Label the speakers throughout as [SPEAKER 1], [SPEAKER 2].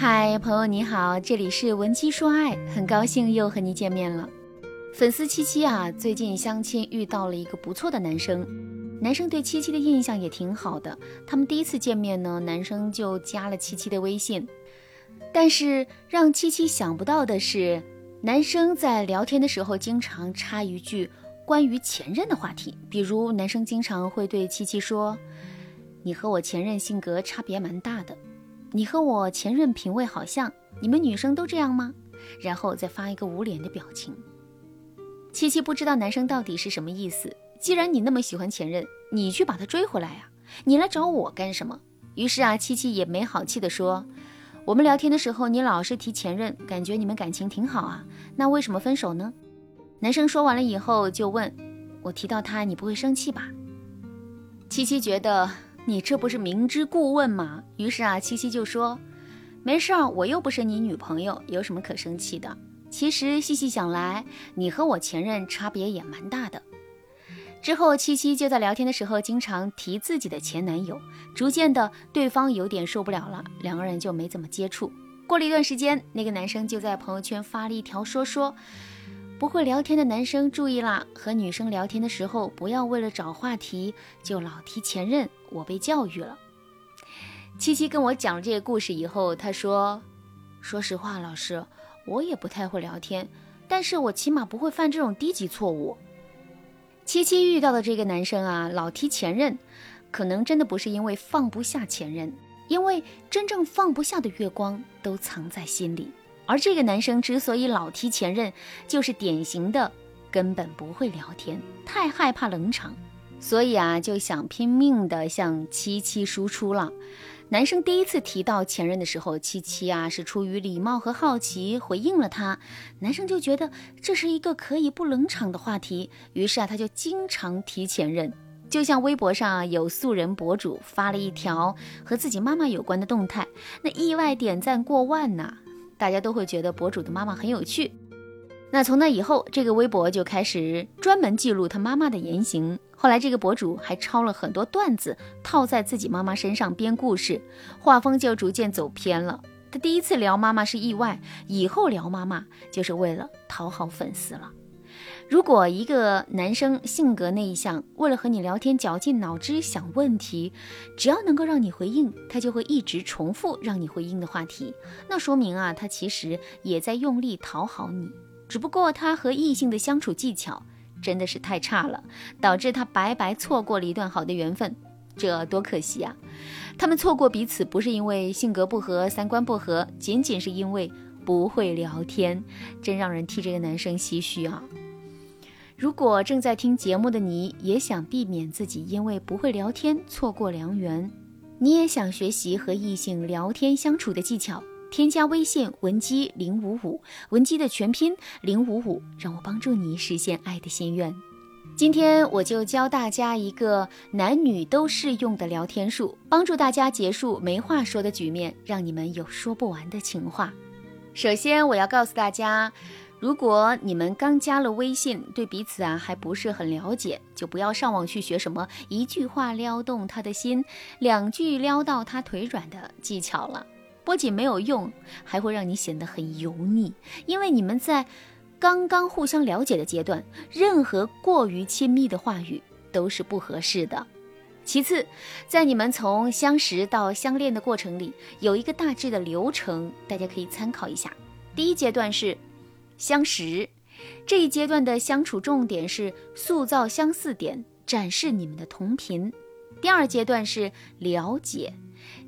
[SPEAKER 1] 嗨，朋友你好，这里是文姬说爱，很高兴又和你见面了。粉丝七七啊，最近相亲遇到了一个不错的男生，男生对七七的印象也挺好的。他们第一次见面呢，男生就加了七七的微信。但是让七七想不到的是，男生在聊天的时候经常插一句关于前任的话题，比如男生经常会对七七说：“你和我前任性格差别蛮大的，你和我前任品味好像，你们女生都这样吗？”然后再发一个捂脸的表情。七七不知道男生到底是什么意思。既然你那么喜欢前任，你去把他追回来呀，你来找我干什么？于是啊，七七也没好气的说。我们聊天的时候，你老是提前任，感觉你们感情挺好啊，那为什么分手呢？男生说完了以后就问我提到他，你不会生气吧？七七觉得你这不是明知故问吗？于是啊，七七就说没事儿，我又不是你女朋友，有什么可生气的？其实细细想来，你和我前任差别也蛮大的。之后，七七就在聊天的时候经常提自己的前男友，逐渐的对方有点受不了了，两个人就没怎么接触。过了一段时间，那个男生就在朋友圈发了一条说说：不会聊天的男生注意啦，和女生聊天的时候不要为了找话题就老提前任，我被教育了。七七跟我讲了这个故事以后，他说：说实话，老师，我也不太会聊天，但是我起码不会犯这种低级错误。七七遇到的这个男生啊，老提前任，可能真的不是因为放不下前任，因为真正放不下的月光都藏在心里。而这个男生之所以老提前任，就是典型的根本不会聊天，太害怕冷场，所以啊，就想拼命的向七七输出了。男生第一次提到前任的时候，七七啊是出于礼貌和好奇回应了他。男生就觉得这是一个可以不冷场的话题，于是啊他就经常提前任。就像微博上有素人博主发了一条和自己妈妈有关的动态，那意外点赞过万呐，大家都会觉得博主的妈妈很有趣。那从那以后，这个微博就开始专门记录他妈妈的言行。后来，这个博主还抄了很多段子，套在自己妈妈身上编故事，画风就逐渐走偏了。他第一次聊妈妈是意外，以后聊妈妈就是为了讨好粉丝了。如果一个男生性格内向，为了和你聊天绞尽脑汁想问题，只要能够让你回应，他就会一直重复让你回应的话题，那说明啊，他其实也在用力讨好你。只不过他和异性的相处技巧真的是太差了，导致他白白错过了一段好的缘分，这多可惜啊！他们错过彼此不是因为性格不合、三观不合，仅仅是因为不会聊天，真让人替这个男生唏嘘啊！如果正在听节目的你也想避免自己因为不会聊天错过良缘，你也想学习和异性聊天相处的技巧。添加微信文姬零五五，文姬的全拼零五五，让我帮助你实现爱的心愿。今天我就教大家一个男女都适用的聊天术，帮助大家结束没话说的局面，让你们有说不完的情话。首先，我要告诉大家，如果你们刚加了微信，对彼此啊还不是很了解，就不要上网去学什么一句话撩动他的心，两句撩到他腿软的技巧了。不仅没有用，还会让你显得很油腻。因为你们在刚刚互相了解的阶段，任何过于亲密的话语都是不合适的。其次，在你们从相识到相恋的过程里，有一个大致的流程，大家可以参考一下。第一阶段是相识，这一阶段的相处重点是塑造相似点，展示你们的同频。第二阶段是了解。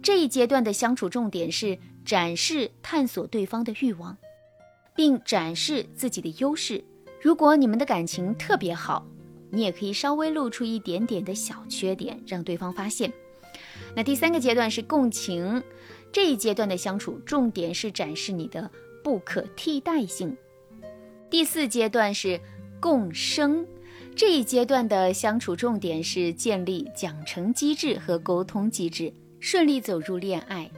[SPEAKER 1] 这一阶段的相处重点是展示、探索对方的欲望，并展示自己的优势。如果你们的感情特别好，你也可以稍微露出一点点的小缺点，让对方发现。那第三个阶段是共情，这一阶段的相处重点是展示你的不可替代性。第四阶段是共生，这一阶段的相处重点是建立奖惩机制和沟通机制。顺利走入恋爱。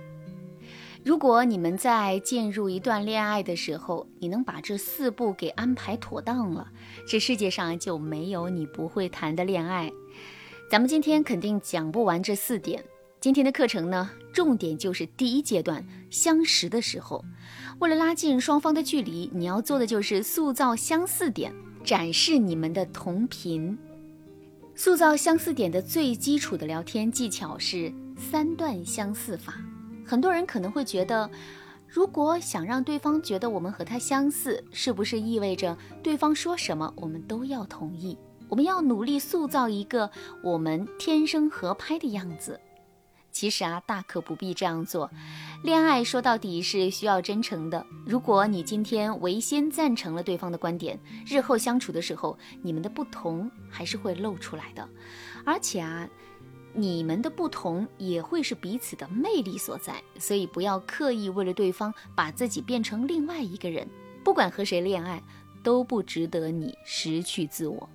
[SPEAKER 1] 如果你们在进入一段恋爱的时候，你能把这四步给安排妥当了，这世界上就没有你不会谈的恋爱。咱们今天肯定讲不完这四点，今天的课程呢，重点就是第一阶段相识的时候，为了拉近双方的距离，你要做的就是塑造相似点，展示你们的同频。塑造相似点的最基础的聊天技巧是三段相似法。很多人可能会觉得，如果想让对方觉得我们和他相似，是不是意味着对方说什么我们都要同意？我们要努力塑造一个我们天生合拍的样子。其实啊，大可不必这样做。恋爱说到底是需要真诚的。如果你今天唯先赞成了对方的观点，日后相处的时候，你们的不同还是会露出来的。而且啊，你们的不同也会是彼此的魅力所在。所以不要刻意为了对方把自己变成另外一个人。不管和谁恋爱，都不值得你失去自我。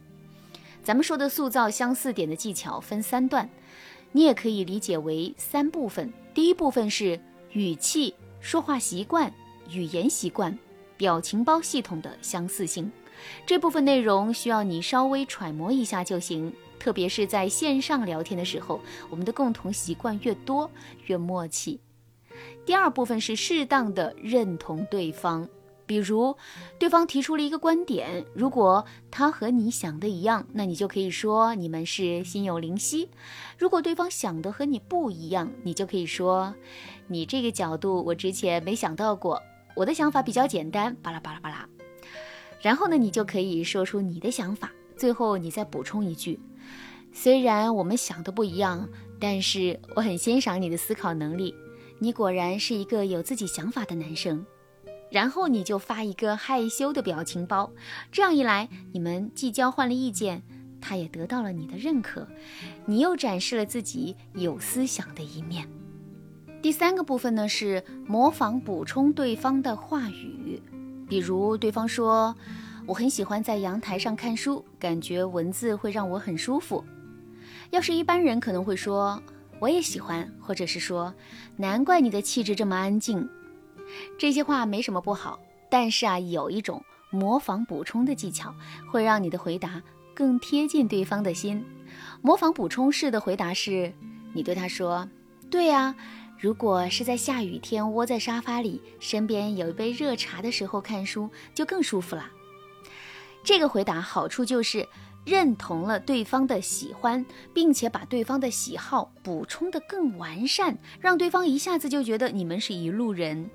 [SPEAKER 1] 咱们说的塑造相似点的技巧分三段。你也可以理解为三部分。第一部分是语气、说话习惯、语言习惯、表情包系统的相似性。这部分内容需要你稍微揣摩一下就行。特别是在线上聊天的时候，我们的共同习惯越多，越默契。第二部分是适当的认同对方。比如，对方提出了一个观点，如果他和你想的一样，那你就可以说你们是心有灵犀；如果对方想的和你不一样，你就可以说你这个角度我之前没想到过，我的想法比较简单，巴拉巴拉巴拉。然后呢，你就可以说出你的想法，最后你再补充一句：虽然我们想的不一样，但是我很欣赏你的思考能力，你果然是一个有自己想法的男生。然后你就发一个害羞的表情包，这样一来，你们既交换了意见，他也得到了你的认可，你又展示了自己有思想的一面。第三个部分呢是模仿补充对方的话语，比如对方说：“我很喜欢在阳台上看书，感觉文字会让我很舒服。”要是一般人可能会说：“我也喜欢”，或者是说：“难怪你的气质这么安静。”这些话没什么不好，但是啊，有一种模仿补充的技巧，会让你的回答更贴近对方的心。模仿补充式的回答是：你对他说：“对啊，如果是在下雨天窝在沙发里，身边有一杯热茶的时候看书，就更舒服了。”这个回答好处就是认同了对方的喜欢，并且把对方的喜好补充得更完善，让对方一下子就觉得你们是一路人。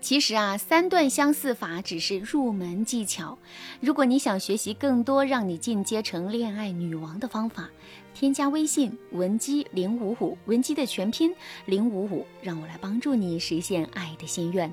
[SPEAKER 1] 其实啊，三段相似法只是入门技巧。如果你想学习更多让你进阶成恋爱女王的方法，添加微信文姬零五五，文姬的全拼零五五，让我来帮助你实现爱的心愿。